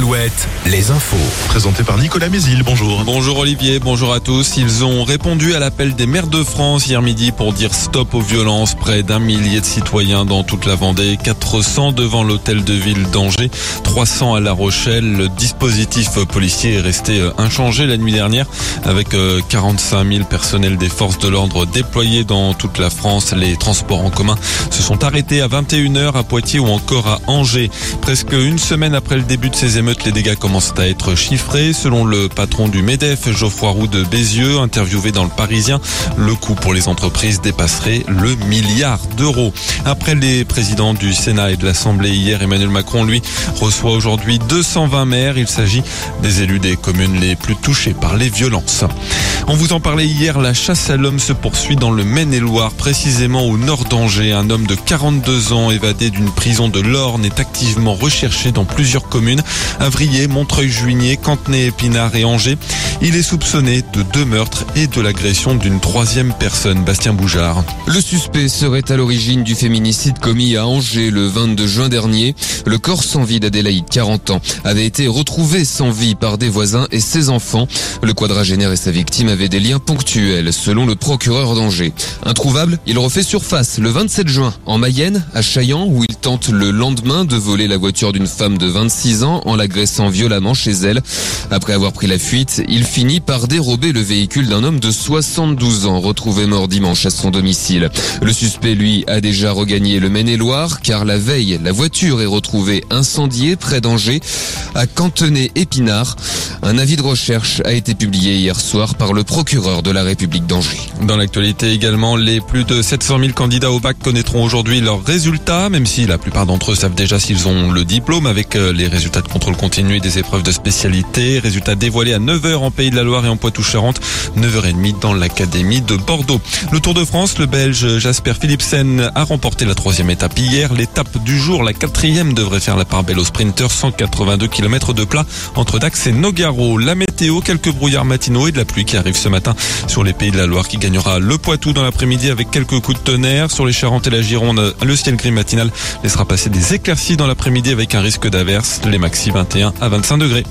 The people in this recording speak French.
Alouette, les infos. Présenté par Nicolas Mézil, bonjour. Bonjour Olivier, bonjour à tous. Ils ont répondu à l'appel des maires de France hier midi pour dire stop aux violences. Près d'un millier de citoyens dans toute la Vendée, 400 devant l'hôtel de ville d'Angers, 300 à La Rochelle. Le dispositif policier est resté inchangé la nuit dernière avec 45 000 personnels des forces de l'ordre déployés dans toute la France. Les transports en commun se sont arrêtés à 21h à Poitiers ou encore à Angers. Presque une semaine après le début de ces émeutes, les dégâts commencent à être chiffrés. Selon le patron du MEDEF, Geoffroy Roux de Bézieux, interviewé dans le Parisien, le coût pour les entreprises dépasserait le milliard d'euros. Après les présidents du Sénat et de l'Assemblée hier, Emmanuel Macron, lui, reçoit aujourd'hui 220 maires. Il s'agit des élus des communes les plus touchées par les violences. On vous en parlait hier, la chasse à l'homme se poursuit dans le Maine-et-Loire, précisément au nord d'Angers. Un homme de 42 ans évadé d'une prison de l'Orne est activement recherché dans plusieurs communes. Avrier, Montreuil-Juigné, Cantenay, Épinard et Angers. Il est soupçonné de deux meurtres et de l'agression d'une troisième personne, Bastien Boujard. Le suspect serait à l'origine du féminicide commis à Angers le 22 juin dernier. Le corps sans vie d'Adélaïde, 40 ans, avait été retrouvé sans vie par des voisins et ses enfants. Le quadragénaire et sa victime avaient des liens ponctuels, selon le procureur d'Angers. Introuvable, il refait surface le 27 juin en Mayenne, à Chaillan, où il tente le lendemain de voler la voiture d'une femme de 26 ans en l'agressant violemment chez elle. Après avoir pris la fuite, il finit par dérober le véhicule d'un homme de 72 ans retrouvé mort dimanche à son domicile. Le suspect, lui, a déjà regagné le Maine-et-Loire car la veille, la voiture est retrouvée incendiée près d'Angers à Cantenay-Épinard. Un avis de recherche a été publié hier soir par le procureur de la République d'Angers. Dans l'actualité également, les plus de 700 000 candidats au bac connaîtront aujourd'hui leurs résultats, même si la plupart d'entre eux savent déjà s'ils ont le diplôme avec euh, les résultats de contrôle continu des épreuves de spécialité. Résultats dévoilés à 9h en Pays de la Loire et en Poitou-Charentes, 9h30 dans l'Académie de Bordeaux. Le Tour de France, le Belge Jasper Philipsen a remporté la troisième étape hier. L'étape du jour, la quatrième, devrait faire la part belle aux sprinters. 182 km de plat entre Dax et La météo, quelques brouillards matinaux et de la pluie qui arrive ce matin sur les Pays de la Loire qui gagnera le Poitou dans l'après-midi avec quelques coups de tonnerre. Sur les Charentes et la Gironde, le ciel gris matinal laissera passer des éclaircies dans l'après-midi avec un risque d'averse. Les maxi 21 à 25 degrés.